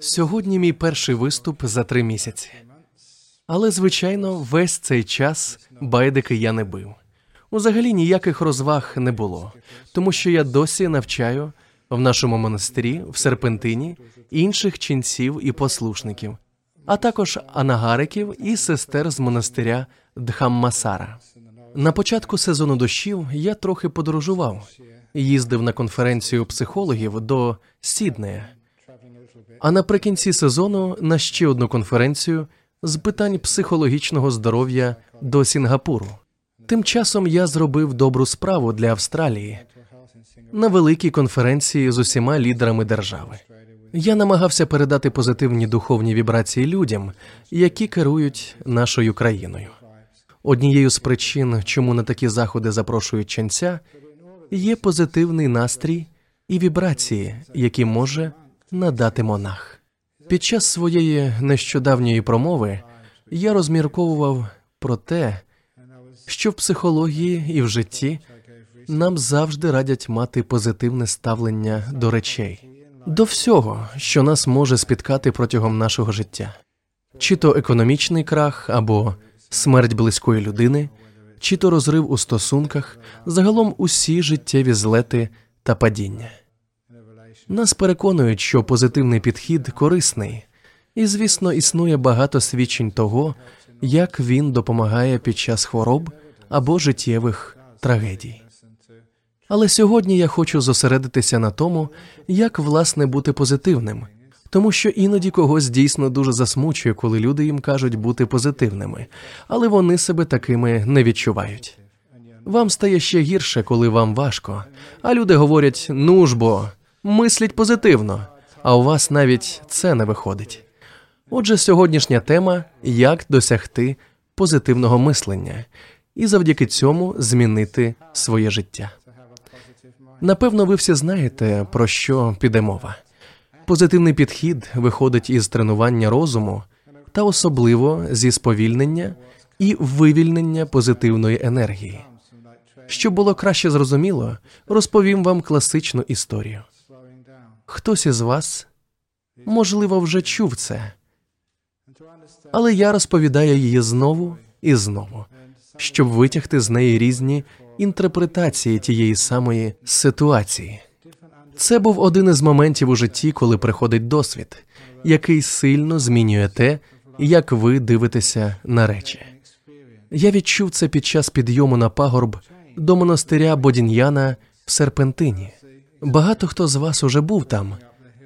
Сьогодні мій перший виступ за три місяці. Але, звичайно, весь цей час байдики я не бив. Взагалі ніяких розваг не було, тому що я досі навчаю в нашому монастирі в серпентині інших ченців і послушників, а також анагариків і сестер з монастиря Дхаммасара. На початку сезону дощів я трохи подорожував, їздив на конференцію психологів до Сіднея, а наприкінці сезону на ще одну конференцію з питань психологічного здоров'я до Сінгапуру. Тим часом я зробив добру справу для Австралії на великій конференції з усіма лідерами держави. Я намагався передати позитивні духовні вібрації людям, які керують нашою країною. Однією з причин, чому на такі заходи запрошують ченця, є позитивний настрій і вібрації, які може надати монах. Під час своєї нещодавньої промови я розмірковував про те, що в психології і в житті нам завжди радять мати позитивне ставлення до речей, до всього, що нас може спіткати протягом нашого життя, чи то економічний крах або смерть близької людини, чи то розрив у стосунках, загалом усі життєві злети та падіння. Нас переконують, що позитивний підхід корисний, і, звісно, існує багато свідчень того, як він допомагає під час хвороб або життєвих трагедій. Але сьогодні я хочу зосередитися на тому, як власне бути позитивним, тому що іноді когось дійсно дуже засмучує, коли люди їм кажуть бути позитивними, але вони себе такими не відчувають. Вам стає ще гірше, коли вам важко, а люди говорять: ну ж бо, мисліть позитивно, а у вас навіть це не виходить. Отже, сьогоднішня тема як досягти позитивного мислення і завдяки цьому змінити своє життя. Напевно, ви всі знаєте, про що піде мова. Позитивний підхід виходить із тренування розуму та особливо зі сповільнення і вивільнення позитивної енергії. Щоб було краще зрозуміло, розповім вам класичну історію. Хтось із вас, можливо, вже чув це, але я розповідаю її знову і знову, щоб витягти з неї різні інтерпретації тієї самої ситуації. Це був один із моментів у житті, коли приходить досвід, який сильно змінює те, як ви дивитеся на речі. Я відчув це під час підйому на пагорб до монастиря Бодін'яна в Серпентині. Багато хто з вас уже був там,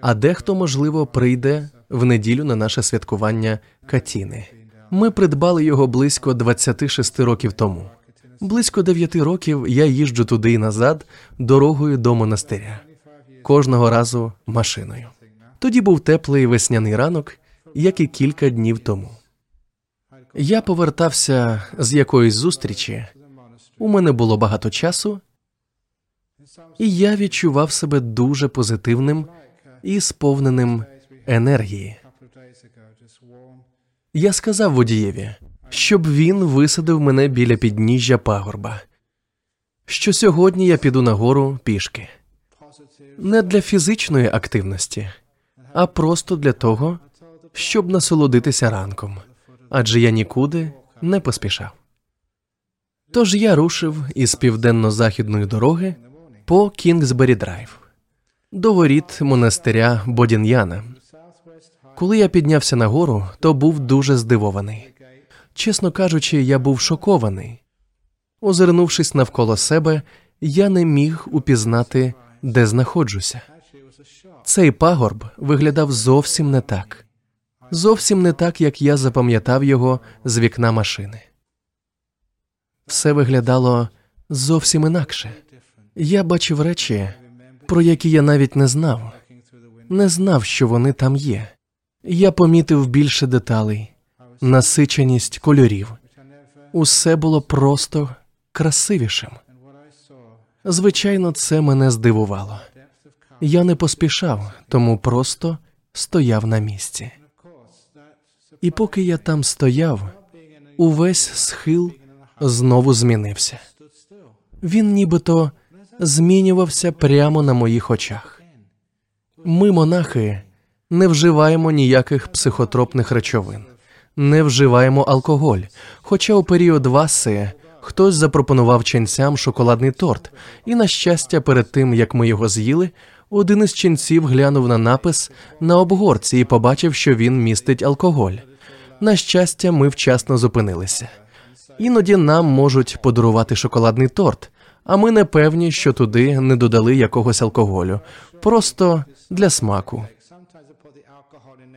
а дехто, можливо, прийде в неділю на наше святкування Катіни. Ми придбали його близько 26 років тому. Близько 9 років я їжджу туди і назад дорогою до монастиря, кожного разу машиною. Тоді був теплий весняний ранок, як і кілька днів тому. Я повертався з якоїсь зустрічі. У мене було багато часу, і я відчував себе дуже позитивним і сповненим енергії. Я сказав водієві, щоб він висадив мене біля підніжжя пагорба, що сьогодні я піду нагору пішки, не для фізичної активності, а просто для того, щоб насолодитися ранком, адже я нікуди не поспішав. Тож я рушив із південно-західної дороги по Кінгсбері Драйв до воріт монастиря Бодін'яна. Коли я піднявся нагору, то був дуже здивований. Чесно кажучи, я був шокований. Озирнувшись навколо себе, я не міг упізнати, де знаходжуся. Цей пагорб виглядав зовсім не так, зовсім не так, як я запам'ятав його з вікна машини. Все виглядало зовсім інакше. Я бачив речі, про які я навіть не знав, не знав, що вони там є. Я помітив більше деталей, насиченість кольорів. Усе було просто красивішим. Звичайно, це мене здивувало. Я не поспішав, тому просто стояв на місці. І поки я там стояв, увесь схил знову змінився. Він нібито змінювався прямо на моїх очах. Ми, монахи, не вживаємо ніяких психотропних речовин, не вживаємо алкоголь. Хоча у період васи хтось запропонував ченцям шоколадний торт, і, на щастя, перед тим як ми його з'їли, один із ченців глянув на напис на обгорці і побачив, що він містить алкоголь. На щастя, ми вчасно зупинилися. Іноді нам можуть подарувати шоколадний торт, а ми не певні, що туди не додали якогось алкоголю, просто для смаку.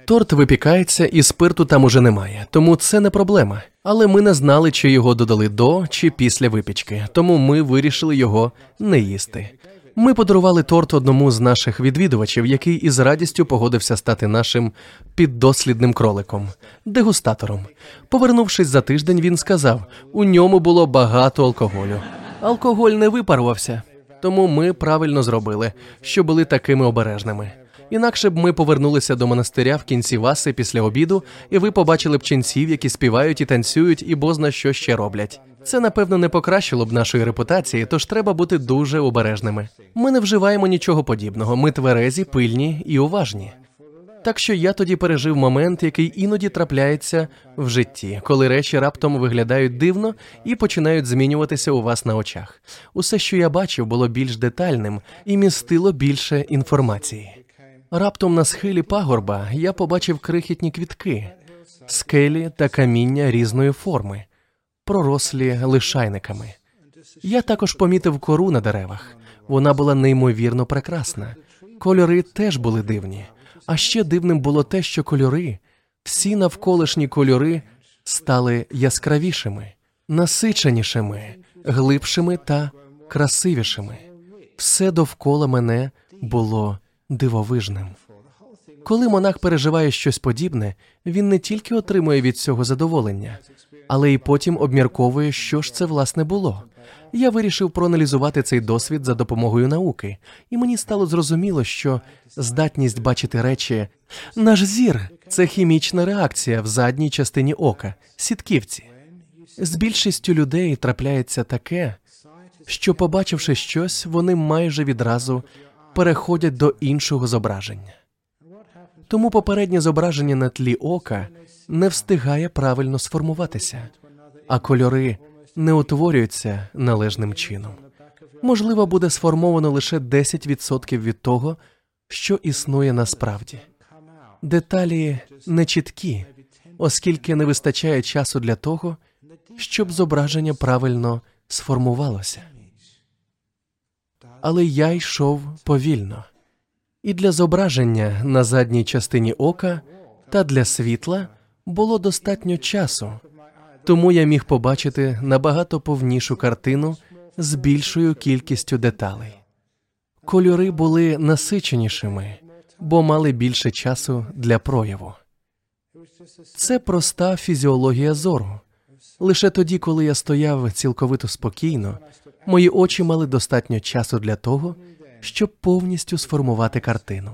Торт випікається і спирту там уже немає, тому це не проблема. Але ми не знали, чи його додали до чи після випічки, тому ми вирішили його не їсти. Ми подарували торт одному з наших відвідувачів, який із радістю погодився стати нашим піддослідним кроликом, дегустатором. Повернувшись за тиждень, він сказав: у ньому було багато алкоголю. Алкоголь не випарувався, тому ми правильно зробили, що були такими обережними. Інакше б ми повернулися до монастиря в кінці васи після обіду, і ви побачили б ченців, які співають і танцюють, і бозна що ще роблять. Це напевно не покращило б нашої репутації, тож треба бути дуже обережними. Ми не вживаємо нічого подібного. Ми тверезі, пильні і уважні. Так що я тоді пережив момент, який іноді трапляється в житті, коли речі раптом виглядають дивно і починають змінюватися у вас на очах. Усе, що я бачив, було більш детальним і містило більше інформації. Раптом на схилі пагорба я побачив крихітні квітки, скелі та каміння різної форми, пророслі лишайниками. Я також помітив кору на деревах. Вона була неймовірно прекрасна. Кольори теж були дивні. А ще дивним було те, що кольори, всі навколишні кольори стали яскравішими, насиченішими, глибшими та красивішими. Все довкола мене було дивовижним. Коли монах переживає щось подібне, він не тільки отримує від цього задоволення, але й потім обмірковує, що ж це власне було. Я вирішив проаналізувати цей досвід за допомогою науки, і мені стало зрозуміло, що здатність бачити речі, наш зір це хімічна реакція в задній частині ока, сітківці. З більшістю людей трапляється таке, що, побачивши щось, вони майже відразу переходять до іншого зображення. Тому попереднє зображення на тлі ока не встигає правильно сформуватися, а кольори не утворюються належним чином. Можливо, буде сформовано лише 10% від того, що існує насправді. Деталі не чіткі, оскільки не вистачає часу для того, щоб зображення правильно сформувалося. Але я йшов повільно, і для зображення на задній частині ока та для світла було достатньо часу, тому я міг побачити набагато повнішу картину з більшою кількістю деталей. Кольори були насиченішими, бо мали більше часу для прояву. Це проста фізіологія зору. Лише тоді, коли я стояв цілковито спокійно, мої очі мали достатньо часу для того, щоб повністю сформувати картину,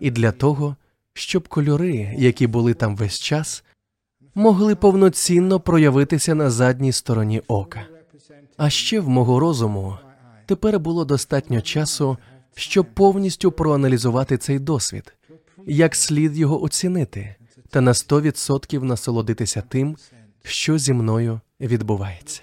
і для того, щоб кольори, які були там весь час, могли повноцінно проявитися на задній стороні ока. А ще в мого розуму тепер було достатньо часу, щоб повністю проаналізувати цей досвід, як слід його оцінити, та на 100% насолодитися тим, що зі мною відбувається.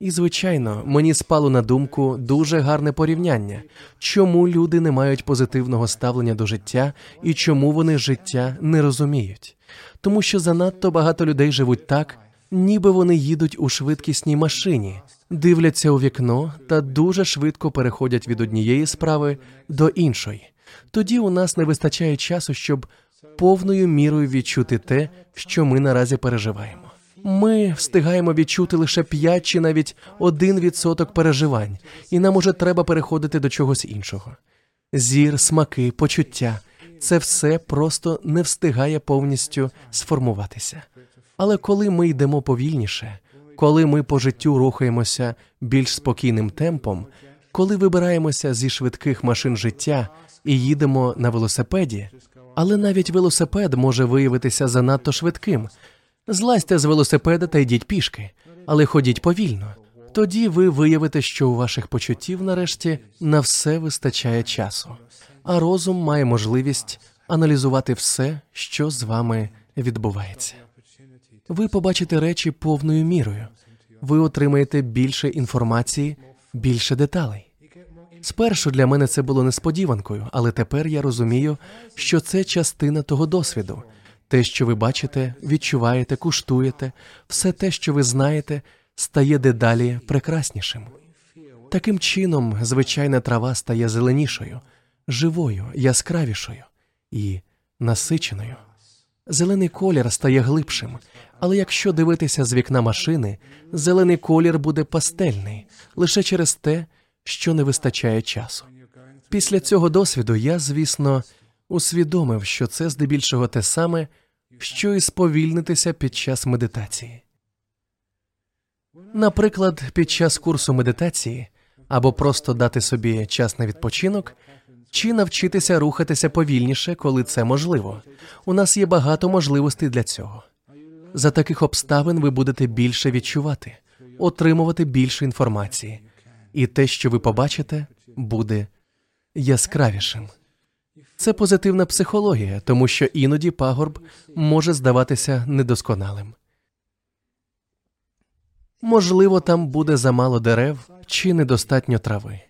І, звичайно, мені спало на думку дуже гарне порівняння, чому люди не мають позитивного ставлення до життя і чому вони життя не розуміють, тому що занадто багато людей живуть так, ніби вони їдуть у швидкісній машині, дивляться у вікно та дуже швидко переходять від однієї справи до іншої. Тоді у нас не вистачає часу, щоб повною мірою відчути те, що ми наразі переживаємо. Ми встигаємо відчути лише 5 чи навіть 1% переживань, і нам уже треба переходити до чогось іншого. Зір, смаки, почуття це все просто не встигає повністю сформуватися. Але коли ми йдемо повільніше, коли ми по життю рухаємося більш спокійним темпом, коли вибираємося зі швидких машин життя і їдемо на велосипеді, але навіть велосипед може виявитися занадто швидким. Злазьте з велосипеда та йдіть пішки, але ходіть повільно. Тоді ви виявите, що у ваших почуттів нарешті на все вистачає часу, а розум має можливість аналізувати все, що з вами відбувається. Ви побачите речі повною мірою. Ви отримаєте більше інформації, більше деталей. Спершу для мене це було несподіванкою, але тепер я розумію, що це частина того досвіду. Те, що ви бачите, відчуваєте, куштуєте, все те, що ви знаєте, стає дедалі прекраснішим. Таким чином, звичайна трава стає зеленішою, живою, яскравішою і насиченою. Зелений колір стає глибшим, але якщо дивитися з вікна машини, зелений колір буде пастельний лише через те, що не вистачає часу. Після цього досвіду я, звісно, усвідомив, що це здебільшого те саме, що і сповільнитися під час медитації. Наприклад, під час курсу медитації або просто дати собі час на відпочинок, чи навчитися рухатися повільніше, коли це можливо. У нас є багато можливостей для цього. За таких обставин ви будете більше відчувати, отримувати більше інформації, і те, що ви побачите, буде яскравішим. Це позитивна психологія, тому що іноді пагорб може здаватися недосконалим. Можливо, там буде замало дерев чи недостатньо трави.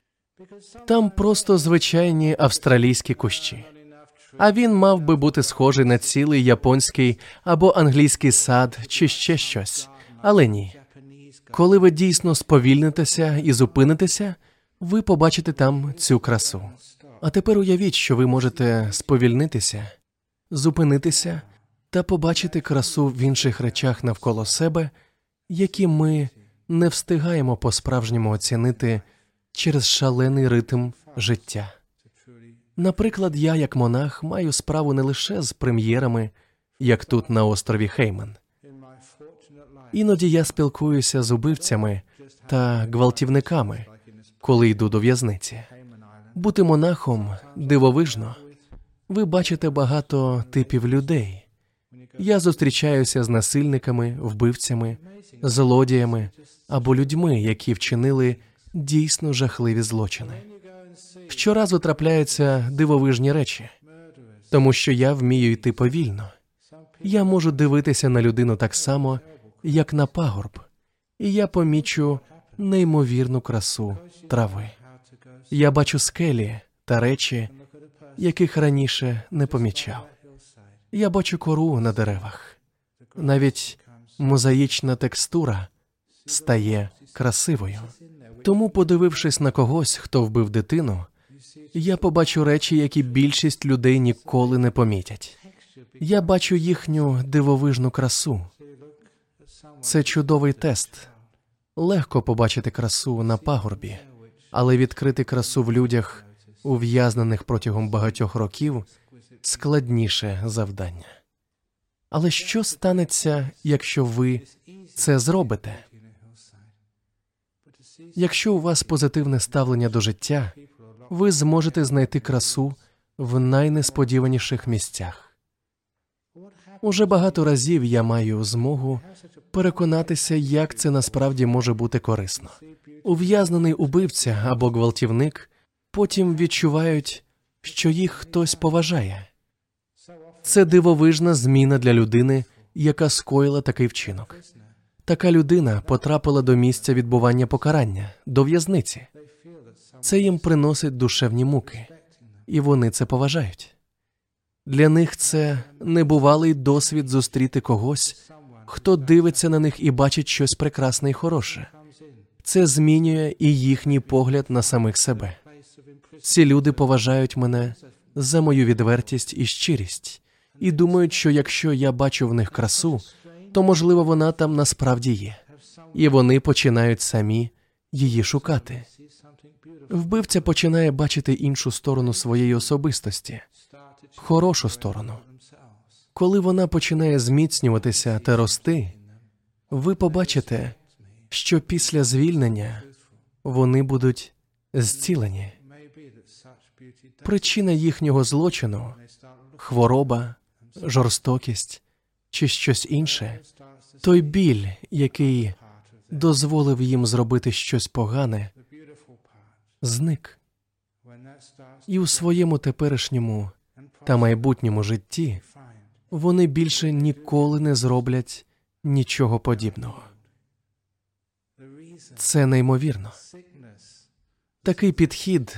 Там просто звичайні австралійські кущі. А він мав би бути схожий на цілий японський або англійський сад чи ще щось. Але ні. Коли ви дійсно сповільнитеся і зупинитеся, ви побачите там цю красу. А тепер уявіть, що ви можете сповільнитися, зупинитися та побачити красу в інших речах навколо себе, які ми не встигаємо по-справжньому оцінити через шалений ритм життя. Наприклад, я, як монах, маю справу не лише з прем'єрами, як тут на острові Хейман. Іноді я спілкуюся з убивцями та гвалтівниками, коли йду до в'язниці. Бути монахом дивовижно. Ви бачите багато типів людей. Я зустрічаюся з насильниками, вбивцями, злодіями або людьми, які вчинили дійсно жахливі злочини. Щоразу трапляються дивовижні речі, тому що я вмію йти повільно. Я можу дивитися на людину так само, як на пагорб, і я помічу неймовірну красу трави. Я бачу скелі та речі, яких раніше не помічав. Я бачу кору на деревах. Навіть мозаїчна текстура стає красивою. Тому, подивившись на когось, хто вбив дитину, я побачу речі, які більшість людей ніколи не помітять. Я бачу їхню дивовижну красу. Це чудовий тест. Легко побачити красу на пагорбі, але відкрити красу в людях, ув'язнених протягом багатьох років, складніше завдання. Але що станеться, якщо ви це зробите? Якщо у вас позитивне ставлення до життя, ви зможете знайти красу в найнесподіваніших місцях. Уже багато разів я маю змогу переконатися, як це насправді може бути корисно. Ув'язнений убивця або гвалтівник потім відчувають, що їх хтось поважає. Це дивовижна зміна для людини, яка скоїла такий вчинок. Така людина потрапила до місця відбування покарання, до в'язниці. Це їм приносить душевні муки, і вони це поважають. Для них це небувалий досвід зустріти когось, хто дивиться на них і бачить щось прекрасне і хороше. Це змінює і їхній погляд на самих себе. Ці люди поважають мене за мою відвертість і щирість, і думають, що якщо я бачу в них красу, то можливо вона там насправді є, і вони починають самі її шукати. Вбивця починає бачити іншу сторону своєї особистості, хорошу сторону. Коли вона починає зміцнюватися та рости, ви побачите, що після звільнення вони будуть зцілені. Причина їхнього злочину хвороба, жорстокість чи щось інше, той біль, який дозволив їм зробити щось погане, зник і у своєму теперішньому та майбутньому житті, вони більше ніколи не зроблять нічого подібного. Це неймовірно. Такий підхід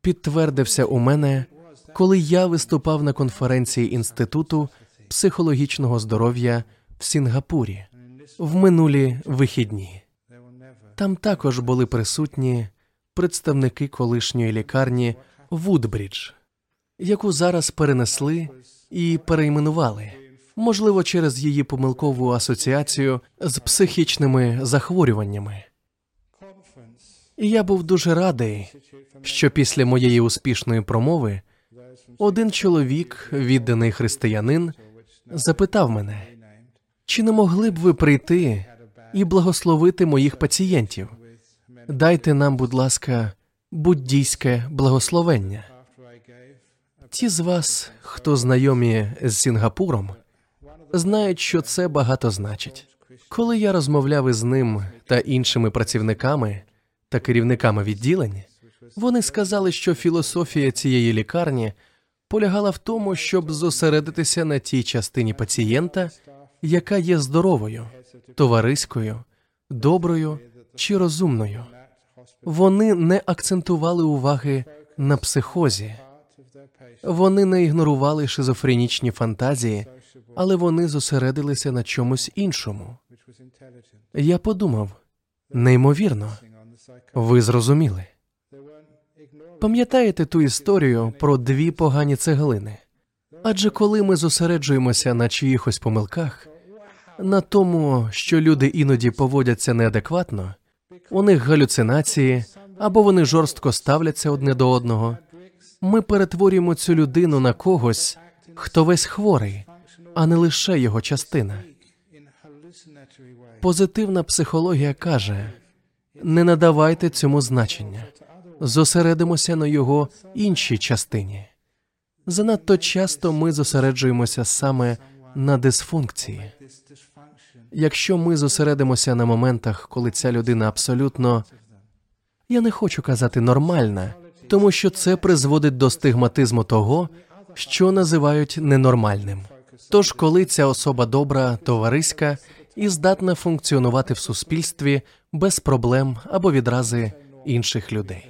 підтвердився у мене, коли я виступав на конференції Інституту психологічного здоров'я в Сінгапурі в минулі вихідні. Там також були присутні представники колишньої лікарні Вудбрідж, яку зараз перенесли і перейменували, можливо, через її помилкову асоціацію з психічними захворюваннями. Я був дуже радий, що після моєї успішної промови один чоловік, відданий християнин, запитав мене, чи не могли б ви прийти і благословити моїх пацієнтів? Дайте нам, будь ласка, буддійське благословення. Ті з вас, хто знайомі з Сінгапуром, знають, що це багато значить. Коли я розмовляв із ним та іншими працівниками та керівниками відділень, вони сказали, що філософія цієї лікарні полягала в тому, щоб зосередитися на тій частині пацієнта, яка є здоровою, товариською, доброю чи розумною. Вони не акцентували уваги на психозі, вони не ігнорували шизофренічні фантазії, але вони зосередилися на чомусь іншому. Я подумав неймовірно, ви зрозуміли. Пам'ятаєте ту історію про дві погані цеглини? Адже коли ми зосереджуємося на чиїхось помилках, на тому, що люди іноді поводяться неадекватно, у них галюцинації або вони жорстко ставляться одне до одного, ми перетворюємо цю людину на когось, хто весь хворий, а не лише його частина. Позитивна психологія каже: не надавайте цьому значення, зосередимося на його іншій частині. Занадто часто ми зосереджуємося саме на дисфункції. Якщо ми зосередимося на моментах, коли ця людина абсолютно я не хочу казати нормальна, тому що це призводить до стигматизму того, що називають ненормальним. Тож, коли ця особа добра, товариська і здатна функціонувати в суспільстві без проблем або відрази інших людей.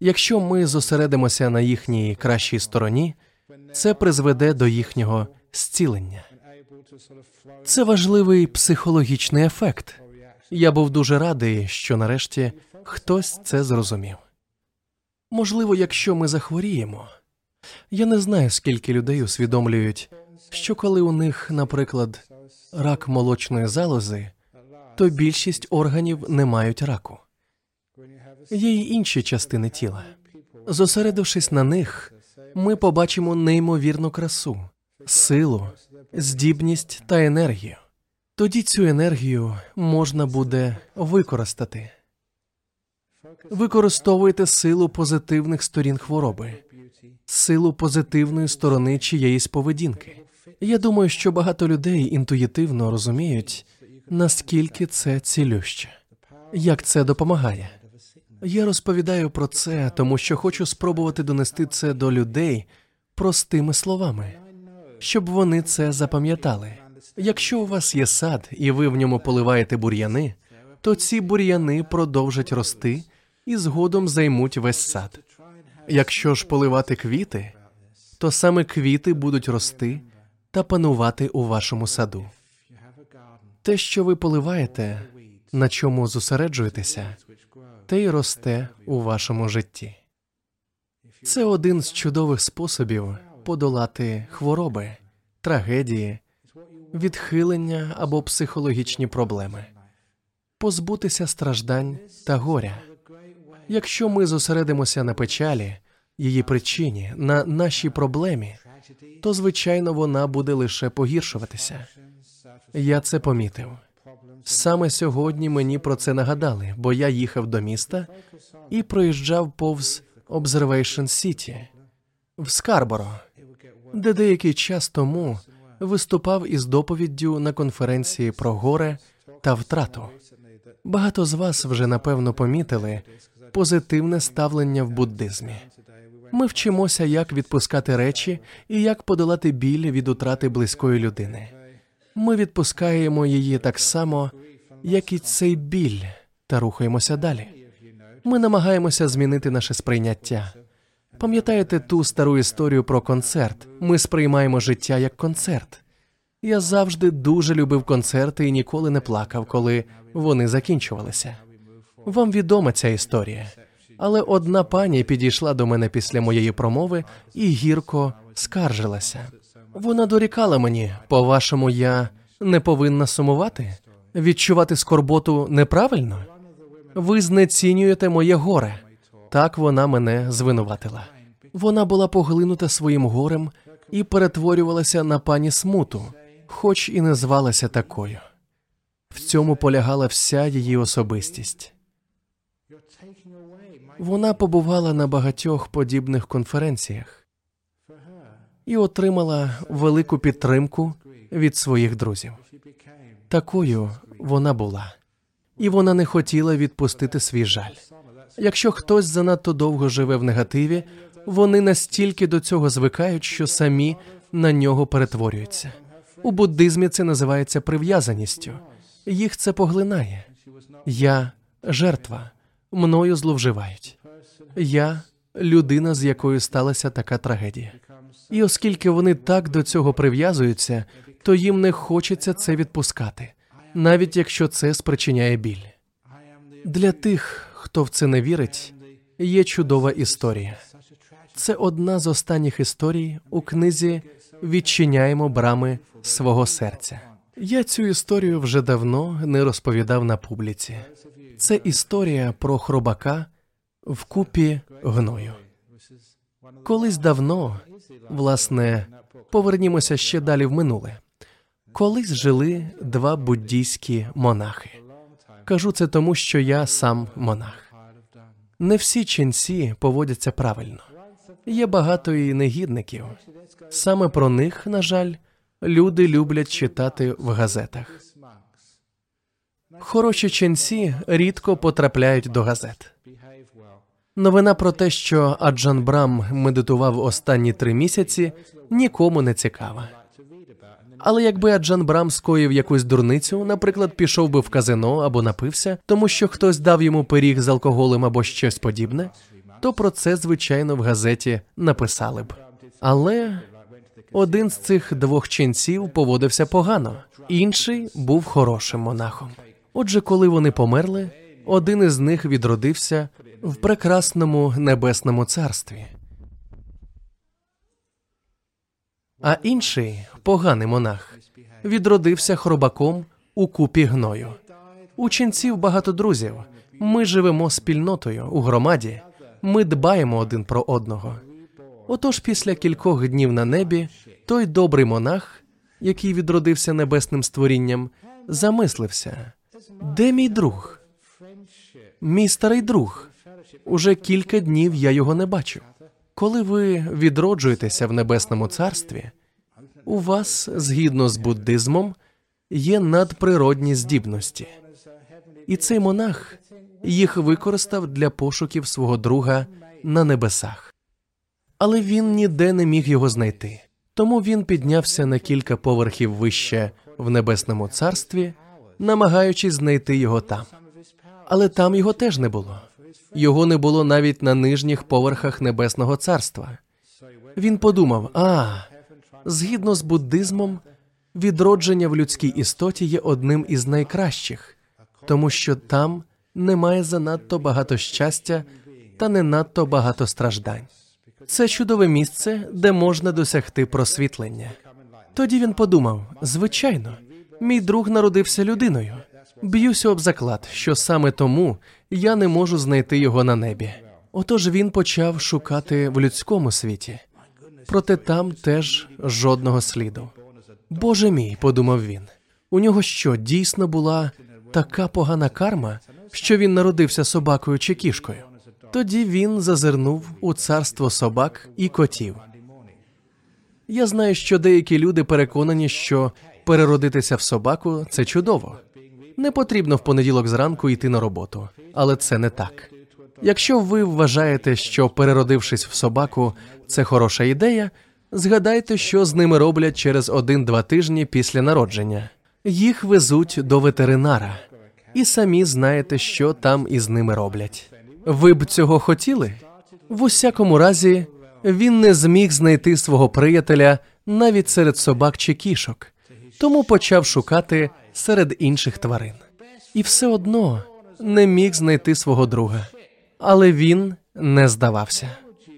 Якщо ми зосередимося на їхній кращій стороні, це призведе до їхнього зцілення. Це важливий психологічний ефект. Я був дуже радий, що нарешті хтось це зрозумів. Можливо, якщо ми захворіємо, я не знаю, скільки людей усвідомлюють, що коли у них, наприклад, рак молочної залози, то більшість органів не мають раку. Є й інші частини тіла. Зосередившись на них, ми побачимо неймовірну красу, силу, здібність та енергію. Тоді цю енергію можна буде використати. Використовуйте силу позитивних сторін хвороби, силу позитивної сторони чиєїсь поведінки. Я думаю, що багато людей інтуїтивно розуміють, наскільки це цілюще, як це допомагає. Я розповідаю про це, тому що хочу спробувати донести це до людей простими словами, щоб вони це запам'ятали. Якщо у вас є сад і ви в ньому поливаєте бур'яни, то ці бур'яни продовжать рости і згодом займуть весь сад. Якщо ж поливати квіти, то саме квіти будуть рости та панувати у вашому саду. Те, що ви поливаєте, на чому зосереджуєтеся, те й росте у вашому житті. Це один з чудових способів подолати хвороби, трагедії, відхилення або психологічні проблеми, позбутися страждань та горя. Якщо ми зосередимося на печалі, її причині, на нашій проблемі, то звичайно вона буде лише погіршуватися. Я це помітив. Саме сьогодні мені про це нагадали, бо я їхав до міста і проїжджав повз Observation City в Скарборо, де деякий час тому виступав із доповіддю на конференції про горе та втрату. Багато з вас вже напевно помітили позитивне ставлення в буддизмі. Ми вчимося, як відпускати речі і як подолати біль від утрати близької людини. Ми відпускаємо її так само, як і цей біль, та рухаємося далі. Ми намагаємося змінити наше сприйняття. Пам'ятаєте ту стару історію про концерт? Ми сприймаємо життя як концерт. Я завжди дуже любив концерти і ніколи не плакав, коли вони закінчувалися. Вам відома ця історія. Але одна пані підійшла до мене після моєї промови і гірко скаржилася. Вона дорікала мені, по-вашому, я не повинна сумувати, відчувати скорботу неправильно. Ви знецінюєте моє горе. Так вона мене звинуватила. Вона була поглинута своїм горем і перетворювалася на пані смуту, хоч і не звалася такою. В цьому полягала вся її особистість. Вона побувала на багатьох подібних конференціях і отримала велику підтримку від своїх друзів. Такою вона була, і вона не хотіла відпустити свій жаль. Якщо хтось занадто довго живе в негативі, вони настільки до цього звикають, що самі на нього перетворюються. У буддизмі це називається прив'язаністю. Їх це поглинає. Я жертва, мною зловживають. Я людина, з якою сталася така трагедія. І оскільки вони так до цього прив'язуються, то їм не хочеться це відпускати, навіть якщо це спричиняє біль. Для тих, хто в це не вірить, є чудова історія. Це одна з останніх історій у книзі Відчиняємо брами свого серця. Я цю історію вже давно не розповідав на публіці. Це історія про хробака в купі гною. Колись давно, власне, повернімося ще далі в минуле. Колись жили два буддійські монахи. Кажу це тому, що я сам монах. Не всі ченці поводяться правильно. Є багато і негідників. Саме про них, на жаль, люди люблять читати в газетах. Хороші ченці рідко потрапляють до газет. Новина про те, що Аджан Брам медитував останні три місяці, нікому не цікава. Але якби Аджан Брам скоїв якусь дурницю, наприклад, пішов би в казино або напився, тому що хтось дав йому пиріг з алкоголем або щось подібне, то про це, звичайно, в газеті написали б. Але один з цих двох ченців поводився погано, інший був хорошим монахом. Отже, коли вони померли, один із них відродився в прекрасному небесному царстві, а інший поганий монах відродився хробаком у купі гною. У ченців багато друзів. Ми живемо спільнотою у громаді. Ми дбаємо один про одного. Отож, після кількох днів на небі, той добрий монах, який відродився небесним створінням, замислився: де мій друг? Мій старий друг. Уже кілька днів я його не бачу. Коли ви відроджуєтеся в небесному царстві, у вас, згідно з буддизмом, є надприродні здібності, і цей монах їх використав для пошуків свого друга на небесах. Але він ніде не міг його знайти. Тому він піднявся на кілька поверхів вище в небесному царстві, намагаючись знайти його там. Але там його теж не було. Його не було навіть на нижніх поверхах небесного царства. Він подумав: а згідно з буддизмом, відродження в людській істоті є одним із найкращих, тому що там немає занадто багато щастя та не надто багато страждань. Це чудове місце, де можна досягти просвітлення. Тоді він подумав: звичайно, мій друг народився людиною. Б'юся об заклад, що саме тому я не можу знайти його на небі. Отож він почав шукати в людському світі, проте там теж жодного сліду. Боже мій, подумав він. У нього що дійсно була така погана карма, що він народився собакою чи кішкою. Тоді він зазирнув у царство собак і котів. Я знаю, що деякі люди переконані, що переродитися в собаку це чудово. Не потрібно в понеділок зранку йти на роботу, але це не так. Якщо ви вважаєте, що переродившись в собаку, це хороша ідея, згадайте, що з ними роблять через один-два тижні після народження. Їх везуть до ветеринара, і самі знаєте, що там із ними роблять. Ви б цього хотіли? В усякому разі, він не зміг знайти свого приятеля навіть серед собак чи кішок, тому почав шукати серед інших тварин. І все одно не міг знайти свого друга. Але він не здавався.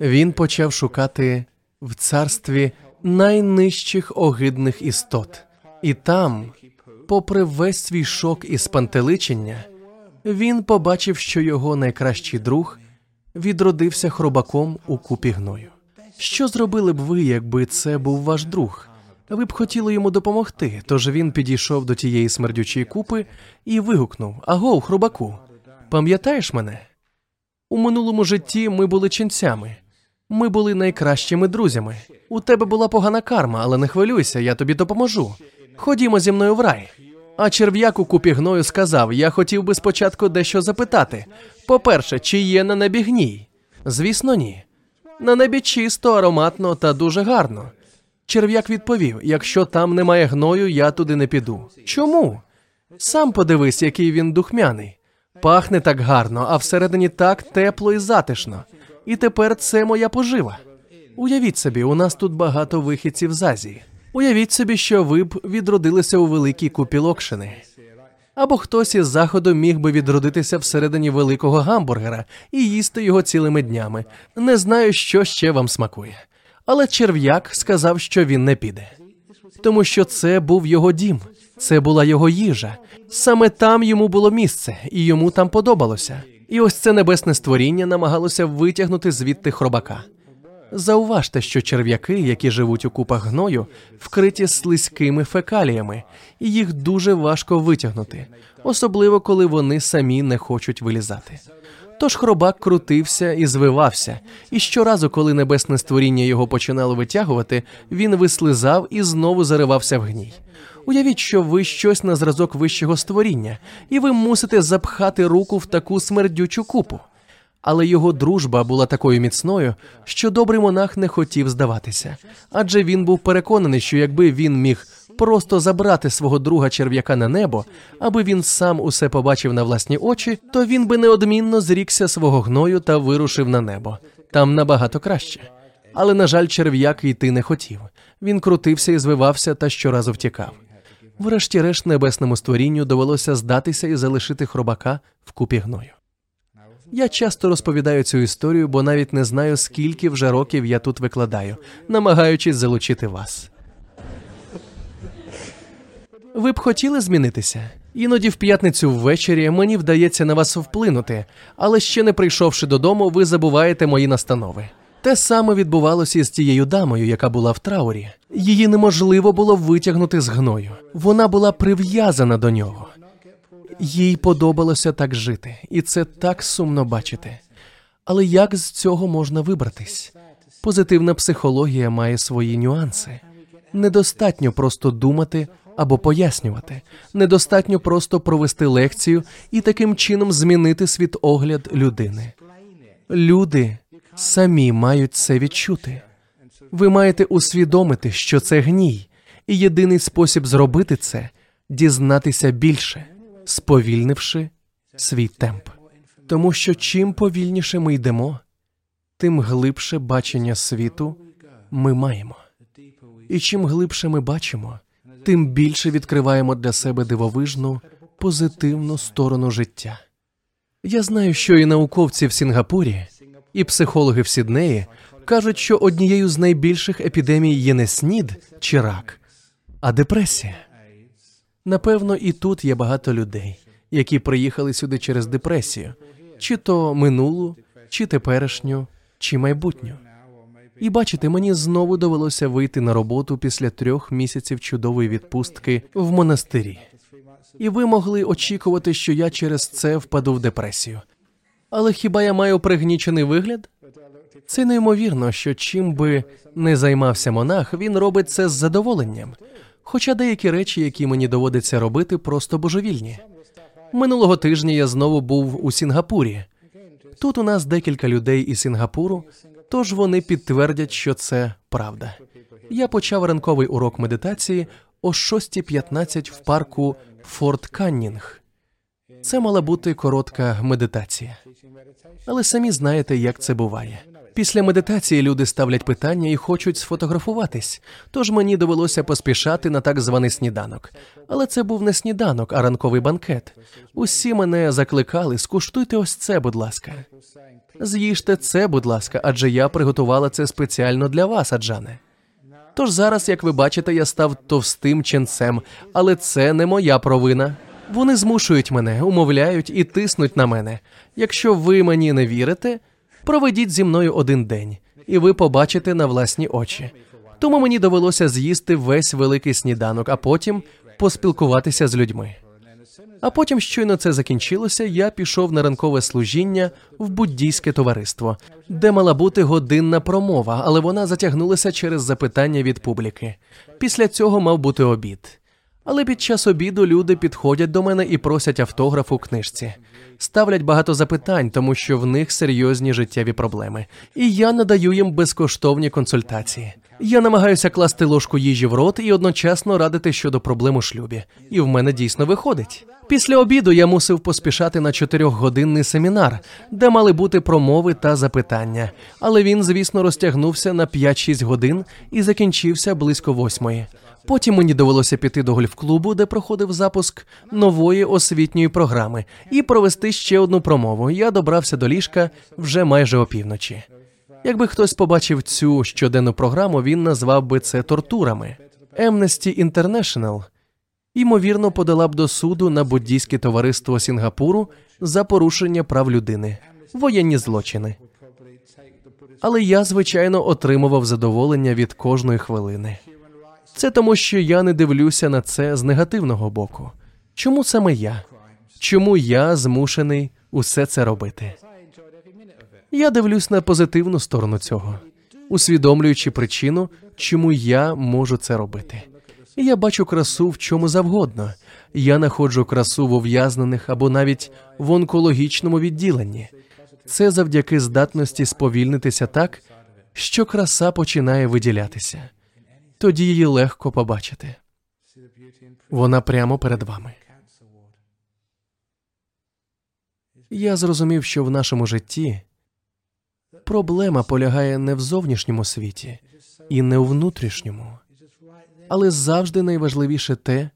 Він почав шукати в царстві найнижчих огидних істот, і там, попри весь свій шок і спантеличення, він побачив, що його найкращий друг відродився хробаком у купі гною. Що зробили б ви, якби це був ваш друг? Ви б хотіли йому допомогти, тож він підійшов до тієї смердючої купи і вигукнув: Агов, хробаку, пам'ятаєш мене? У минулому житті ми були ченцями. Ми були найкращими друзями. У тебе була погана карма, але не хвилюйся, я тобі допоможу. Ходімо зі мною в рай. А черв'як у купі гною сказав: Я хотів би спочатку дещо запитати. По-перше, чи є на небі гній? Звісно, ні. На небі чисто, ароматно та дуже гарно. Черв'як відповів: якщо там немає гною, я туди не піду. Чому? Сам подивись, який він духмяний. Пахне так гарно, а всередині так тепло і затишно. І тепер це моя пожива. Уявіть собі, у нас тут багато вихідців з Азії. Уявіть собі, що ви б відродилися у великій купі локшини. Або хтось із заходу міг би відродитися всередині великого гамбургера і їсти його цілими днями. Не знаю, що ще вам смакує. Але черв'як сказав, що він не піде, тому що це був його дім, це була його їжа. Саме там йому було місце, і йому там подобалося. І ось це небесне створіння намагалося витягнути звідти хробака. Зауважте, що черв'яки, які живуть у купах гною, вкриті слизькими фекаліями, і їх дуже важко витягнути, особливо коли вони самі не хочуть вилізати. Тож хробак крутився і звивався, і щоразу, коли небесне створіння його починало витягувати, він вислизав і знову заривався в гній. Уявіть, що ви щось на зразок вищого створіння, і ви мусите запхати руку в таку смердючу купу. Але його дружба була такою міцною, що добрий монах не хотів здаватися, адже він був переконаний, що якби він міг просто забрати свого друга черв'яка на небо, аби він сам усе побачив на власні очі, то він би неодмінно зрікся свого гною та вирушив на небо. Там набагато краще. Але, на жаль, черв'як йти не хотів. Він крутився і звивався та щоразу втікав. Врешті-решт небесному створінню довелося здатися і залишити хробака в купі гною. Я часто розповідаю цю історію, бо навіть не знаю, скільки вже років я тут викладаю, намагаючись залучити вас. Ви б хотіли змінитися? Іноді в п'ятницю ввечері мені вдається на вас вплинути, але ще не прийшовши додому, ви забуваєте мої настанови. Те саме відбувалося з тією дамою, яка була в траурі. Її неможливо було витягнути з гною. Вона була прив'язана до нього. Їй подобалося так жити, і це так сумно бачити. Але як з цього можна вибратись? Позитивна психологія має свої нюанси. Недостатньо просто думати або пояснювати. Недостатньо просто провести лекцію і таким чином змінити світогляд людини. Люди самі мають це відчути. Ви маєте усвідомити, що це гній, і єдиний спосіб зробити це дізнатися більше, сповільнивши свій темп. Тому що чим повільніше ми йдемо, тим глибше бачення світу ми маємо. І чим глибше ми бачимо, тим більше відкриваємо для себе дивовижну, позитивну сторону життя. Я знаю, що і науковці в Сінгапурі, і психологи в Сіднеї кажуть, що однією з найбільших епідемій є не снід чи рак, а депресія. Напевно, і тут є багато людей, які приїхали сюди через депресію, чи то минулу, чи теперішню, чи майбутню. І бачите, мені знову довелося вийти на роботу після трьох місяців чудової відпустки в монастирі. І ви могли очікувати, що я через це впаду в депресію. Але хіба я маю пригнічений вигляд? Це неймовірно, що чим би не займався монах, він робить це з задоволенням. Хоча деякі речі, які мені доводиться робити, просто божевільні. Минулого тижня я знову був у Сінгапурі. Тут у нас декілька людей із Сінгапуру, тож вони підтвердять, що це правда. Я почав ранковий урок медитації о 6.15 в парку Форт Каннінг. Це мала бути коротка медитація. Але самі знаєте, як це буває. Після медитації люди ставлять питання і хочуть сфотографуватись. Тож мені довелося поспішати на так званий сніданок. Але це був не сніданок, а ранковий банкет. Усі мене закликали, скуштуйте ось це, будь ласка. З'їжте це, будь ласка, адже я приготувала це спеціально для вас, Аджане. Тож зараз, як ви бачите, я став товстим ченцем, але це не моя провина. Вони змушують мене, умовляють і тиснуть на мене. Якщо ви мені не вірите, проведіть зі мною один день, і ви побачите на власні очі. Тому мені довелося з'їсти весь великий сніданок, а потім поспілкуватися з людьми. А потім, щойно це закінчилося, я пішов на ранкове служіння в буддійське товариство, де мала бути годинна промова, але вона затягнулася через запитання від публіки. Після цього мав бути обід. Але під час обіду люди підходять до мене і просять автограф у книжці. Ставлять багато запитань, тому що в них серйозні життєві проблеми. І я надаю їм безкоштовні консультації. Я намагаюся класти ложку їжі в рот і одночасно радити щодо проблем у шлюбі. І в мене дійсно виходить. Після обіду я мусив поспішати на чотирьохгодинний семінар, де мали бути промови та запитання. Але він, звісно, розтягнувся на 5-6 годин і закінчився близько восьмої. Потім мені довелося піти до гольф-клубу, де проходив запуск нової освітньої програми, і провести ще одну промову. Я добрався до ліжка вже майже опівночі. Якби хтось побачив цю щоденну програму, він назвав би це тортурами. Amnesty International, ймовірно, подала б до суду на буддійське товариство Сінгапуру за порушення прав людини, воєнні злочини. Але я, звичайно, отримував задоволення від кожної хвилини. Це тому, що я не дивлюся на це з негативного боку. Чому саме я? Чому я змушений усе це робити? Я дивлюсь на позитивну сторону цього, усвідомлюючи причину, чому я можу це робити. Я бачу красу в чому завгодно. Я знаходжу красу в ув'язнених або навіть в онкологічному відділенні. Це завдяки здатності сповільнитися так, що краса починає виділятися. Тоді її легко побачити. Вона прямо перед вами. Я зрозумів, що в нашому житті проблема полягає не в зовнішньому світі і не у внутрішньому, але завжди найважливіше те,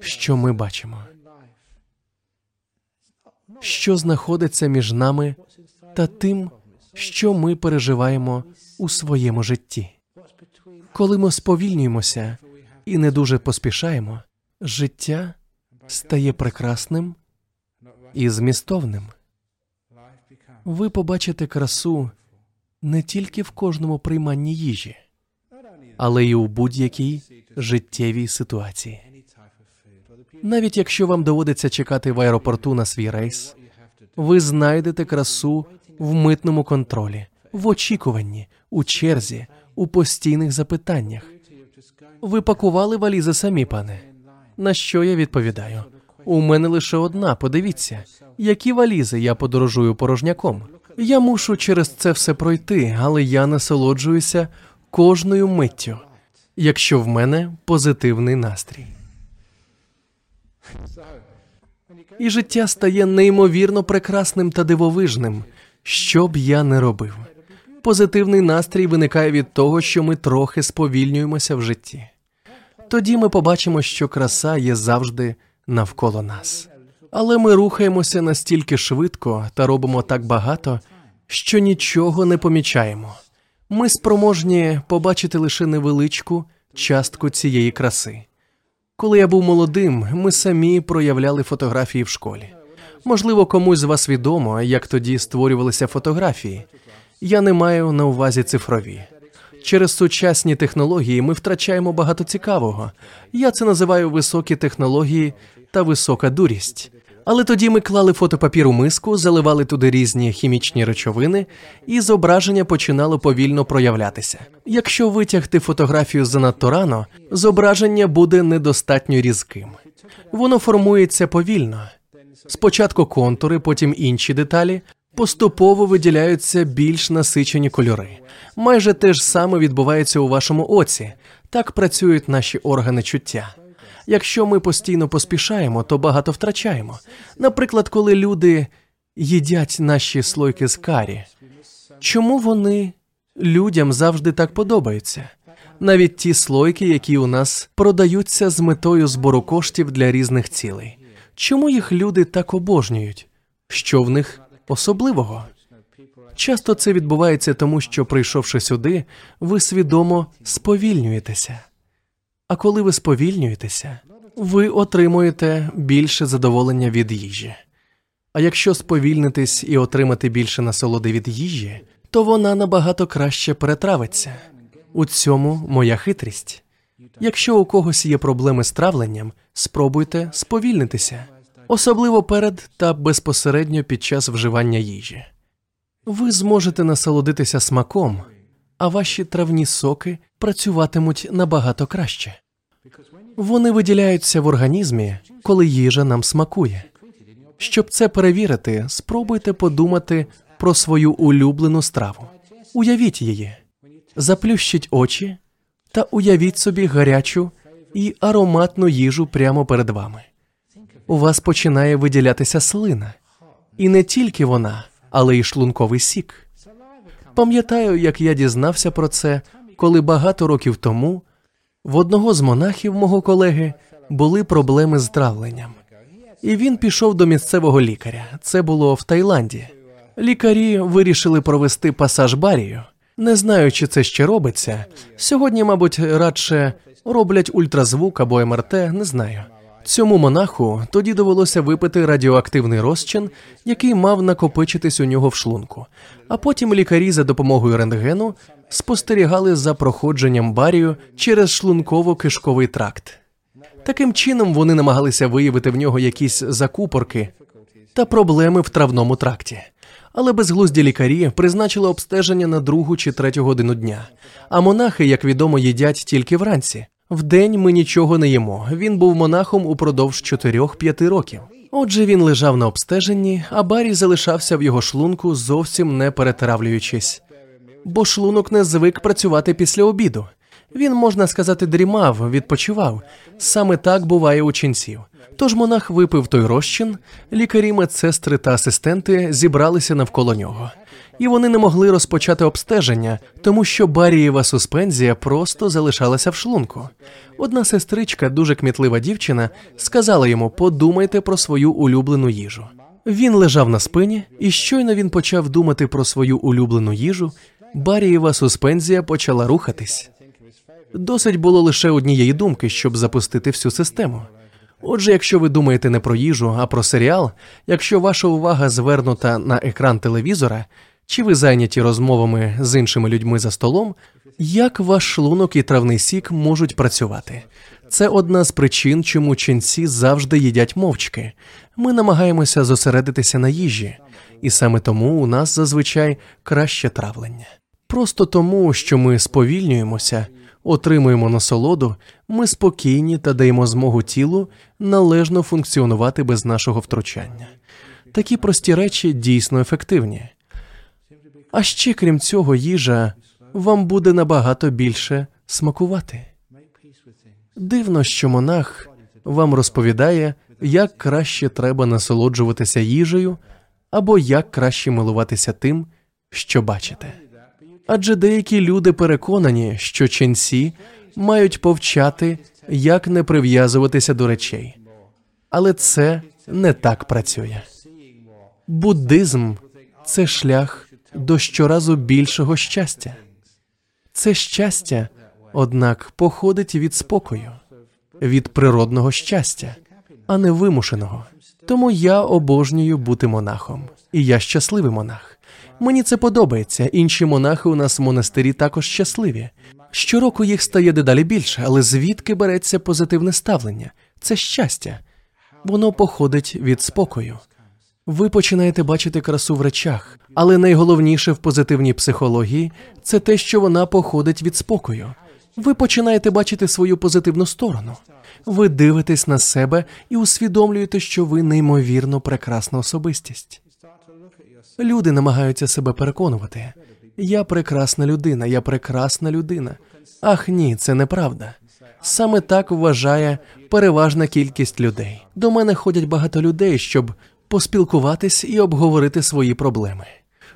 що ми бачимо, що знаходиться між нами та тим, що ми переживаємо у своєму житті. Коли ми сповільнюємося і не дуже поспішаємо, життя стає прекрасним і змістовним. Ви побачите красу не тільки в кожному прийманні їжі, але й у будь-якій життєвій ситуації. Навіть якщо вам доводиться чекати в аеропорту на свій рейс, ви знайдете красу в митному контролі, в очікуванні, у черзі, у постійних запитаннях. Ви пакували валізи самі, пане. На що я відповідаю? У мене лише одна. Подивіться, які валізи я подорожую порожняком. Я мушу через це все пройти, але я насолоджуюся кожною миттю, якщо в мене позитивний настрій. І життя стає неймовірно прекрасним та дивовижним, що б я не робив. Позитивний настрій виникає від того, що ми трохи сповільнюємося в житті. Тоді ми побачимо, що краса є завжди навколо нас. Але ми рухаємося настільки швидко та робимо так багато, що нічого не помічаємо. Ми спроможні побачити лише невеличку частку цієї краси. Коли я був молодим, ми самі проявляли фотографії в школі. Можливо, комусь з вас відомо, як тоді створювалися фотографії. Я не маю на увазі цифрові. Через сучасні технології ми втрачаємо багато цікавого. Я це називаю високі технології та висока дурість. Але тоді ми клали фотопапір у миску, заливали туди різні хімічні речовини, і зображення починало повільно проявлятися. Якщо витягти фотографію занадто рано, зображення буде недостатньо різким. Воно формується повільно. Спочатку контури, потім інші деталі, поступово виділяються більш насичені кольори. Майже те ж саме відбувається у вашому оці. Так працюють наші органи чуття. Якщо ми постійно поспішаємо, то багато втрачаємо. Наприклад, коли люди їдять наші слойки з карі, чому вони людям завжди так подобаються? Навіть ті слойки, які у нас продаються з метою збору коштів для різних цілей. Чому їх люди так обожнюють? Що в них особливого? Часто це відбувається тому, що, прийшовши сюди, ви свідомо сповільнюєтеся. А коли ви сповільнюєтеся, ви отримуєте більше задоволення від їжі. А якщо сповільнитись і отримати більше насолоди від їжі, то вона набагато краще перетравиться. У цьому моя хитрість. Якщо у когось є проблеми з травленням, спробуйте сповільнитися, особливо перед та безпосередньо під час вживання їжі. Ви зможете насолодитися смаком, а ваші травні соки працюватимуть набагато краще. Вони виділяються в організмі, коли їжа нам смакує. Щоб це перевірити, спробуйте подумати про свою улюблену страву. Уявіть її, заплющіть очі та уявіть собі гарячу і ароматну їжу прямо перед вами. У вас починає виділятися слина, і не тільки вона, але й шлунковий сік. Пам'ятаю, як я дізнався про це, коли багато років тому в одного з монахів мого колеги були проблеми з травленням, і він пішов до місцевого лікаря. Це було в Таїланді. Лікарі вирішили провести пасаж барію. Не знаю, чи це ще робиться. Сьогодні, мабуть, радше роблять ультразвук або МРТ, не знаю. Цьому монаху тоді довелося випити радіоактивний розчин, який мав накопичитись у нього в шлунку. А потім лікарі за допомогою рентгену спостерігали за проходженням барію через шлунково-кишковий тракт. Таким чином вони намагалися виявити в нього якісь закупорки та проблеми в травному тракті. Але безглузді лікарі призначили обстеження на другу чи третю годину дня. А монахи, як відомо, їдять тільки вранці. Вдень ми нічого не їмо. Він був монахом упродовж 4-5 років. Отже, він лежав на обстеженні, а Барі залишався в його шлунку, зовсім не перетравлюючись. Бо шлунок не звик працювати після обіду. Він, можна сказати, дрімав, відпочивав. Саме так буває у ченців. Тож монах випив той розчин, лікарі, медсестри та асистенти зібралися навколо нього, і вони не могли розпочати обстеження, тому що барієва суспензія просто залишалася в шлунку. Одна сестричка, дуже кмітлива дівчина, сказала йому: подумайте про свою улюблену їжу. Він лежав на спині, і щойно він почав думати про свою улюблену їжу. Барієва суспензія почала рухатись. Досить було лише однієї думки, щоб запустити всю систему. Отже, якщо ви думаєте не про їжу, а про серіал, якщо ваша увага звернута на екран телевізора, чи ви зайняті розмовами з іншими людьми за столом, як ваш шлунок і травний сік можуть працювати? Це одна з причин, чому ченці завжди їдять мовчки. Ми намагаємося зосередитися на їжі, і саме тому у нас зазвичай краще травлення. Просто тому, що ми сповільнюємося отримуємо насолоду, ми спокійні та даємо змогу тілу належно функціонувати без нашого втручання. Такі прості речі дійсно ефективні. А ще крім цього, їжа вам буде набагато більше смакувати. Дивно, що монах вам розповідає, як краще треба насолоджуватися їжею або як краще милуватися тим, що бачите. Адже деякі люди переконані, що ченці мають повчати, як не прив'язуватися до речей, але це не так працює. Буддизм це шлях до щоразу більшого щастя. Це щастя, однак, походить від спокою, від природного щастя, а не вимушеного. Тому я обожнюю бути монахом, і я щасливий монах. Мені це подобається. Інші монахи у нас в монастирі також щасливі. Щороку їх стає дедалі більше, але звідки береться позитивне ставлення? Це щастя, воно походить від спокою. Ви починаєте бачити красу в речах, але найголовніше в позитивній психології це те, що вона походить від спокою. Ви починаєте бачити свою позитивну сторону. Ви дивитесь на себе і усвідомлюєте, що ви неймовірно прекрасна особистість. Люди намагаються себе переконувати. Я прекрасна людина, я прекрасна людина. Ах ні, це неправда. Саме так вважає переважна кількість людей. До мене ходять багато людей, щоб поспілкуватись і обговорити свої проблеми.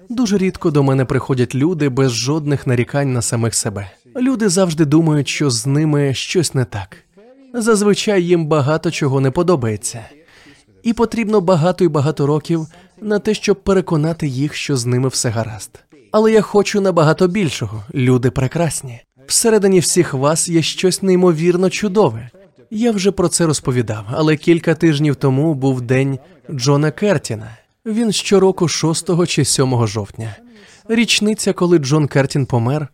Дуже рідко до мене приходять люди без жодних нарікань на самих себе. Люди завжди думають, що з ними щось не так. Зазвичай їм багато чого не подобається, і потрібно багато і багато років на те, щоб переконати їх, що з ними все гаразд. Але я хочу набагато більшого. Люди прекрасні. Всередині всіх вас є щось неймовірно чудове. Я вже про це розповідав, але кілька тижнів тому був день Джона Кертіна. Він щороку 6 чи 7 жовтня. Річниця, коли Джон Кертін помер,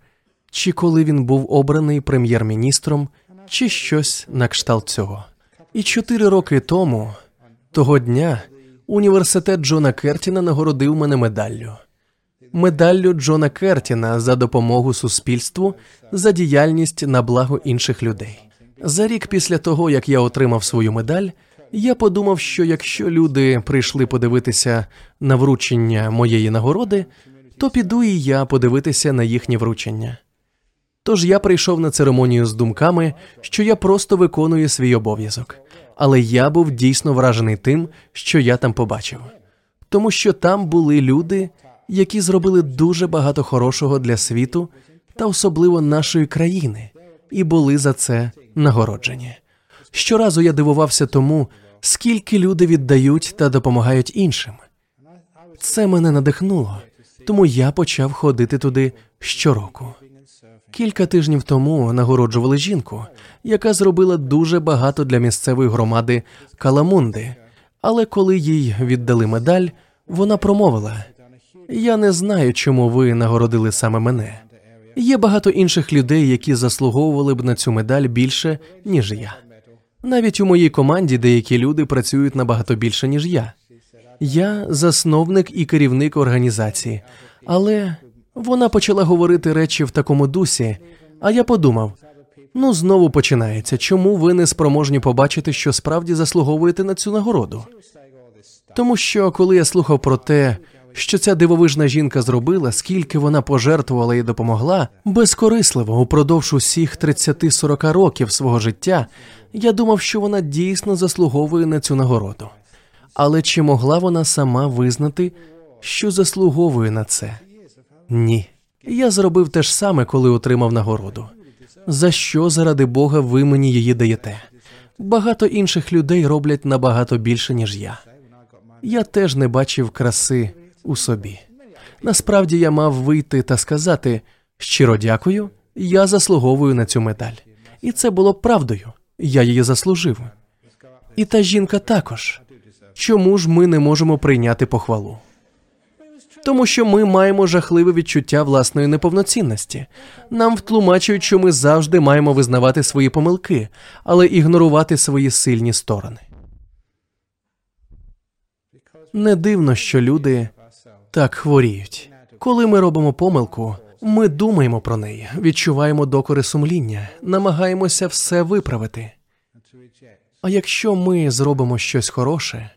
чи коли він був обраний прем'єр-міністром, чи щось на кшталт цього. І чотири роки тому, того дня, університет Джона Кертіна нагородив мене медаллю. Медаллю Джона Кертіна за допомогу суспільству за діяльність на благо інших людей. За рік після того, як я отримав свою медаль, я подумав, що якщо люди прийшли подивитися на вручення моєї нагороди, то піду і я подивитися на їхнє вручення. Тож я прийшов на церемонію з думками, що я просто виконую свій обов'язок, але я був дійсно вражений тим, що я там побачив, тому що там були люди, які зробили дуже багато хорошого для світу та особливо нашої країни, і були за це нагороджені. Щоразу я дивувався тому, скільки люди віддають та допомагають іншим. Це мене надихнуло, тому я почав ходити туди щороку. Кілька тижнів тому нагороджували жінку, яка зробила дуже багато для місцевої громади Каламунди. Але коли їй віддали медаль, вона промовила: Я не знаю, чому ви нагородили саме мене. Є багато інших людей, які заслуговували б на цю медаль більше, ніж я. Навіть у моїй команді деякі люди працюють набагато більше, ніж я. Я засновник і керівник організації, але вона почала говорити речі в такому дусі, а я подумав: ну знову починається. Чому ви не спроможні побачити, що справді заслуговуєте на цю нагороду? Тому що коли я слухав про те, що ця дивовижна жінка зробила, скільки вона пожертвувала і допомогла, безкорисливо упродовж усіх 30-40 років свого життя, я думав, що вона дійсно заслуговує на цю нагороду. Але чи могла вона сама визнати, що заслуговує на це? Ні. Я зробив те ж саме, коли отримав нагороду. За що заради Бога ви мені її даєте? Багато інших людей роблять набагато більше, ніж я. Я теж не бачив краси у собі. Насправді я мав вийти та сказати щиро дякую, я заслуговую на цю медаль. І це було правдою. Я її заслужив. І та жінка також. Чому ж ми не можемо прийняти похвалу? Тому що ми маємо жахливе відчуття власної неповноцінності. Нам втлумачують, що ми завжди маємо визнавати свої помилки, але ігнорувати свої сильні сторони. Не дивно, що люди так хворіють. Коли ми робимо помилку, ми думаємо про неї, відчуваємо докори сумління, намагаємося все виправити. А якщо ми зробимо щось хороше,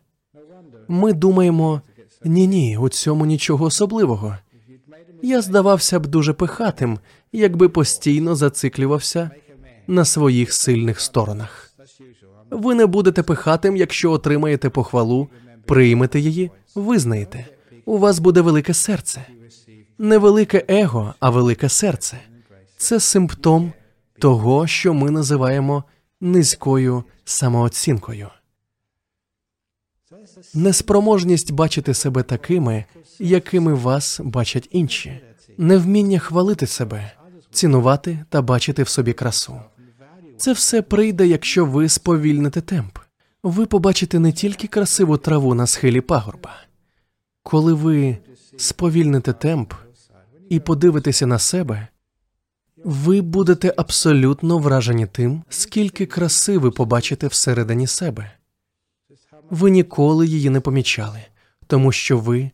ми думаємо ні, ні, у цьому нічого особливого. Я здавався б дуже пихатим, якби постійно зациклювався на своїх сильних сторонах. Ви не будете пихатим, якщо отримаєте похвалу, приймете її, визнаєте. У вас буде велике серце, не велике его, а велике серце. Це симптом того, що ми називаємо низькою самооцінкою. Неспроможність бачити себе такими, якими вас бачать інші, невміння хвалити себе, цінувати та бачити в собі красу. Це все прийде, якщо ви сповільните темп. Ви побачите не тільки красиву траву на схилі пагорба. Коли ви сповільните темп і подивитеся на себе, ви будете абсолютно вражені тим, скільки краси ви побачите всередині себе. Ви ніколи її не помічали, тому що ви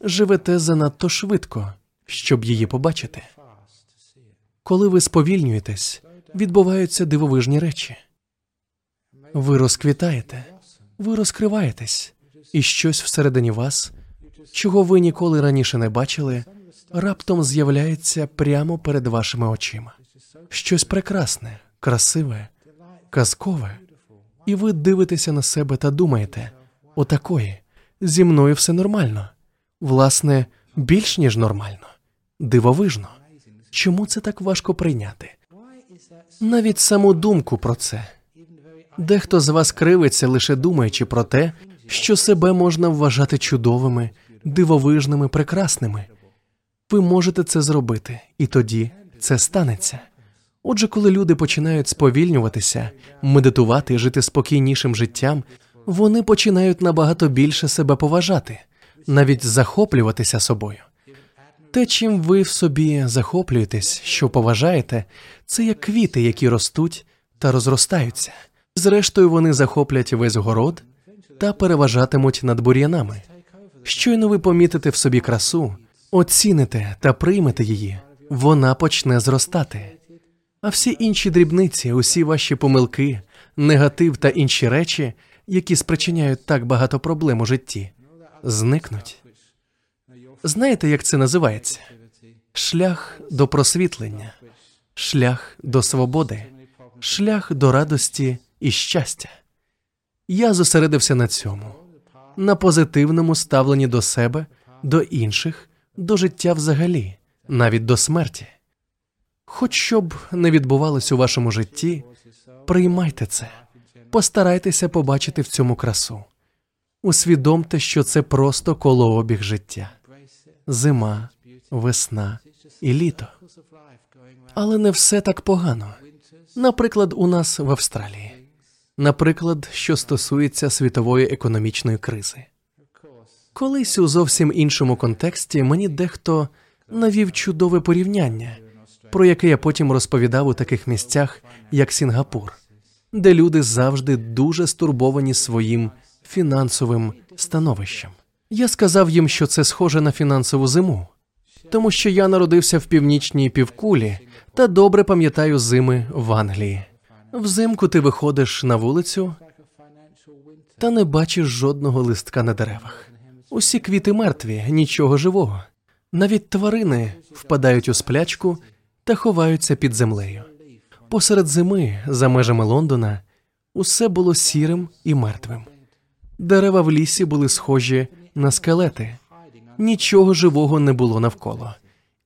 живете занадто швидко, щоб її побачити. Коли ви сповільнюєтесь, відбуваються дивовижні речі. Ви розквітаєте, ви розкриваєтесь, і щось всередині вас чого ви ніколи раніше не бачили, раптом з'являється прямо перед вашими очима. Щось прекрасне, красиве, казкове, і ви дивитеся на себе та думаєте: отакої, зі мною все нормально. Власне, більш ніж нормально, дивовижно. Чому це так важко прийняти? Навіть саму думку про це. Дехто з вас кривиться, лише думаючи про те, що себе можна вважати чудовими, дивовижними, прекрасними. Ви можете це зробити, і тоді це станеться. Отже, коли люди починають сповільнюватися, медитувати, жити спокійнішим життям, вони починають набагато більше себе поважати, навіть захоплюватися собою. Те, чим ви в собі захоплюєтесь, що поважаєте, це як квіти, які ростуть та розростаються. Зрештою, вони захоплять весь город та переважатимуть над бур'янами. Щойно ви помітите в собі красу, оціните та приймете її, вона почне зростати. А всі інші дрібниці, усі ваші помилки, негатив та інші речі, які спричиняють так багато проблем у житті, зникнуть. Знаєте, як це називається? Шлях до просвітлення, шлях до свободи, шлях до радості і щастя. Я зосередився на цьому, на позитивному ставленні до себе, до інших, до життя взагалі, навіть до смерті. Хоч що б не відбувалось у вашому житті, приймайте це, постарайтеся побачити в цьому красу. Усвідомте, що це просто колообіг життя, зима, весна і літо. Але не все так погано. Наприклад, у нас в Австралії, наприклад, що стосується світової економічної кризи. Колись у зовсім іншому контексті мені дехто навів чудове порівняння, про яке я потім розповідав у таких місцях, як Сінгапур, де люди завжди дуже стурбовані своїм фінансовим становищем. Я сказав їм, що це схоже на фінансову зиму, тому що я народився в північній півкулі та добре пам'ятаю зими в Англії. Взимку ти виходиш на вулицю та не бачиш жодного листка на деревах. Усі квіти мертві, нічого живого. Навіть тварини впадають у сплячку та ховаються під землею. Посеред зими, за межами Лондона, усе було сірим і мертвим. Дерева в лісі були схожі на скелети, нічого живого не було навколо,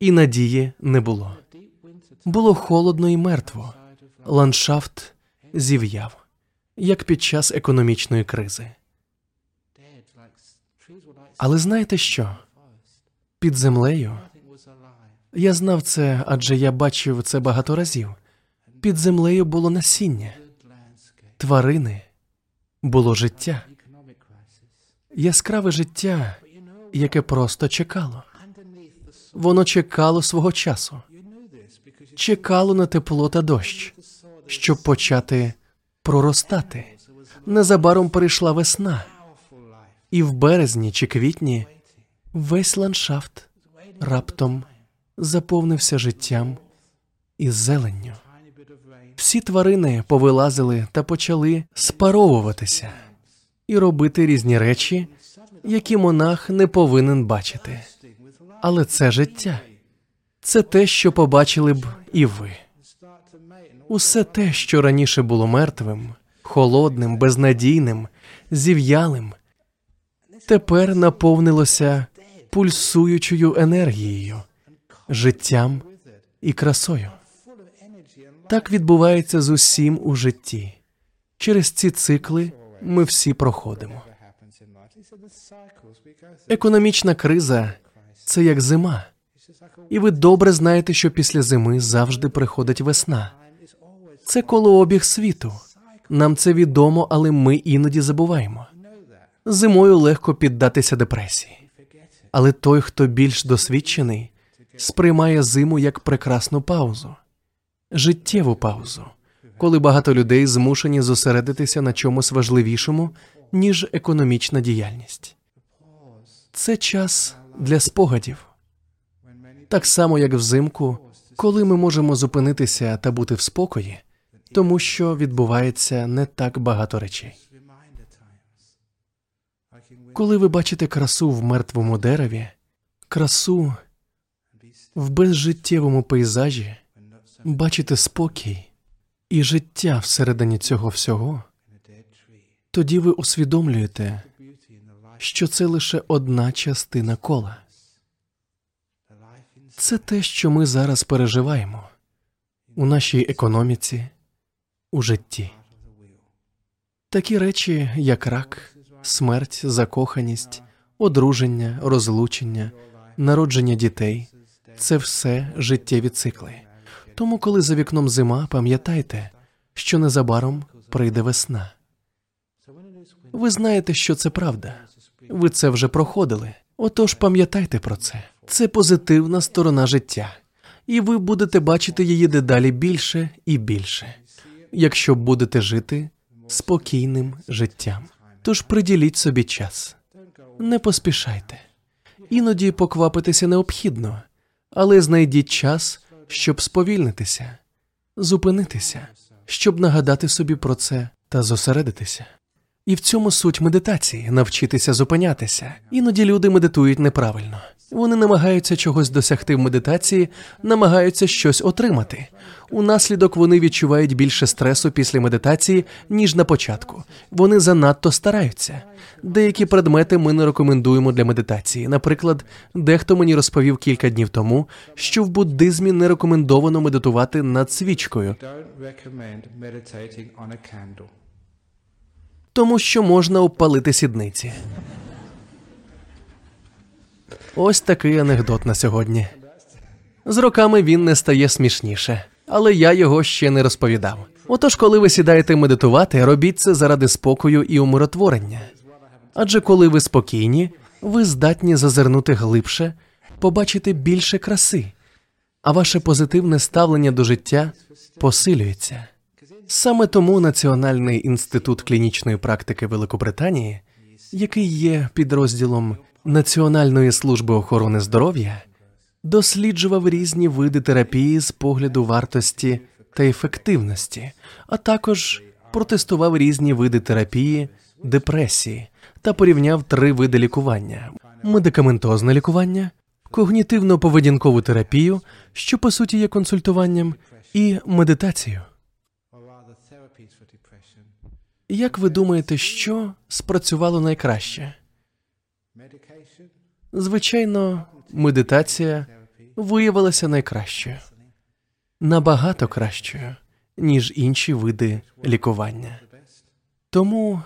і надії не було. Було холодно і мертво. Ландшафт зів'яв, як під час економічної кризи. Але знаєте що? Під землею я знав це, адже я бачив це багато разів. Під землею було насіння, тварини, було життя, яскраве життя, яке просто чекало. Воно чекало свого часу, чекало на тепло та дощ, щоб почати проростати. Незабаром прийшла весна, і в березні чи квітні весь ландшафт раптом заповнився життям і зеленню. Всі тварини повилазили та почали спаровуватися і робити різні речі, які монах не повинен бачити. Але це життя, це те, що побачили б і ви. Усе те, що раніше було мертвим, холодним, безнадійним, зів'ялим, тепер наповнилося пульсуючою енергією, життям і красою. Так відбувається з усім у житті. Через ці цикли ми всі проходимо. Економічна криза це як зима, і ви добре знаєте, що після зими завжди приходить весна. Це колообіг світу. Нам це відомо, але ми іноді забуваємо. Зимою легко піддатися депресії, але той, хто більш досвідчений, сприймає зиму як прекрасну паузу, життєву паузу, коли багато людей змушені зосередитися на чомусь важливішому, ніж економічна діяльність. Це час для спогадів, так само як взимку, коли ми можемо зупинитися та бути в спокої, тому що відбувається не так багато речей. Коли ви бачите красу в мертвому дереві, красу в безжиттєвому пейзажі, бачите спокій і життя всередині цього всього, тоді ви усвідомлюєте, що це лише одна частина кола. Це те, що ми зараз переживаємо у нашій економіці, у житті. Такі речі, як рак, смерть, закоханість, одруження, розлучення, народження дітей це все життєві цикли. Тому, коли за вікном зима, пам'ятайте, що незабаром прийде весна. Ви знаєте, що це правда. Ви це вже проходили. Отож, пам'ятайте про це. Це позитивна сторона життя, і ви будете бачити її дедалі більше і більше, якщо будете жити спокійним життям. Тож приділіть собі час, не поспішайте. Іноді поквапитися необхідно, але знайдіть час, щоб сповільнитися, зупинитися, щоб нагадати собі про це та зосередитися. І в цьому суть медитації навчитися зупинятися. Іноді люди медитують неправильно. Вони намагаються чогось досягти в медитації, намагаються щось отримати. Унаслідок вони відчувають більше стресу після медитації, ніж на початку. Вони занадто стараються. Деякі предмети ми не рекомендуємо для медитації. Наприклад, дехто мені розповів кілька днів тому, що в буддизмі не рекомендовано медитувати над свічкою, тому що можна обпалити сідниці. Ось такий анекдот на сьогодні. З роками він не стає смішніше, але я його ще не розповідав. Отож, коли ви сідаєте медитувати, робіть це заради спокою і умиротворення. Адже коли ви спокійні, ви здатні зазирнути глибше, побачити більше краси, а ваше позитивне ставлення до життя посилюється. Саме тому Національний інститут клінічної практики Великобританії, який є підрозділом Національної служби охорони здоров'я, досліджував різні види терапії з погляду вартості та ефективності, а також протестував різні види терапії, депресії та порівняв три види лікування: медикаментозне лікування, когнітивно-поведінкову терапію, що по суті є консультуванням, і медитацію. Як ви думаєте, що спрацювало найкраще? Звичайно, медитація виявилася найкращою, набагато кращою, ніж інші види лікування. Тому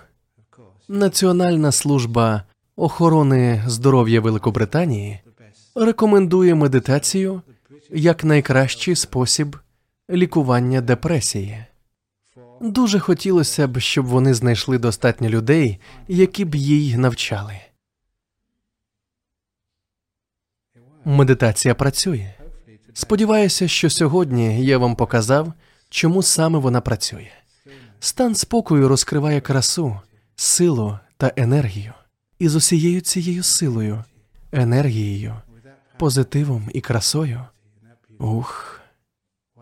Національна служба охорони здоров'я Великобританії рекомендує медитацію як найкращий спосіб лікування депресії. Дуже хотілося б, щоб вони знайшли достатньо людей, які б їй навчали. Медитація працює. Сподіваюся, що сьогодні я вам показав, чому саме вона працює. Стан спокою розкриває красу, силу та енергію. І з усією цією силою, енергією, позитивом і красою. Ух.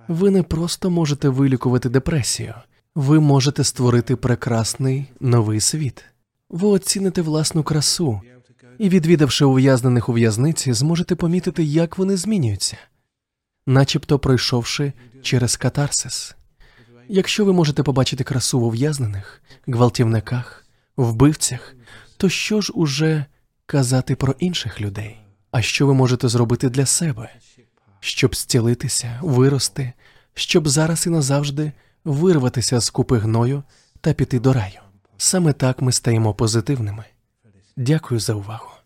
Ви не просто можете вилікувати депресію, ви можете створити прекрасний новий світ. Ви оціните власну красу і, відвідавши ув'язнених у в'язниці, зможете помітити, як вони змінюються, начебто пройшовши через катарсис. Якщо ви можете побачити красу в ув'язнених, гвалтівниках, вбивцях, то що ж уже казати про інших людей? А що ви можете зробити для себе, щоб зцілитися, вирости, щоб зараз і назавжди вирватися з купи гною та піти до раю? Саме так ми стаємо позитивними. Дякую за увагу.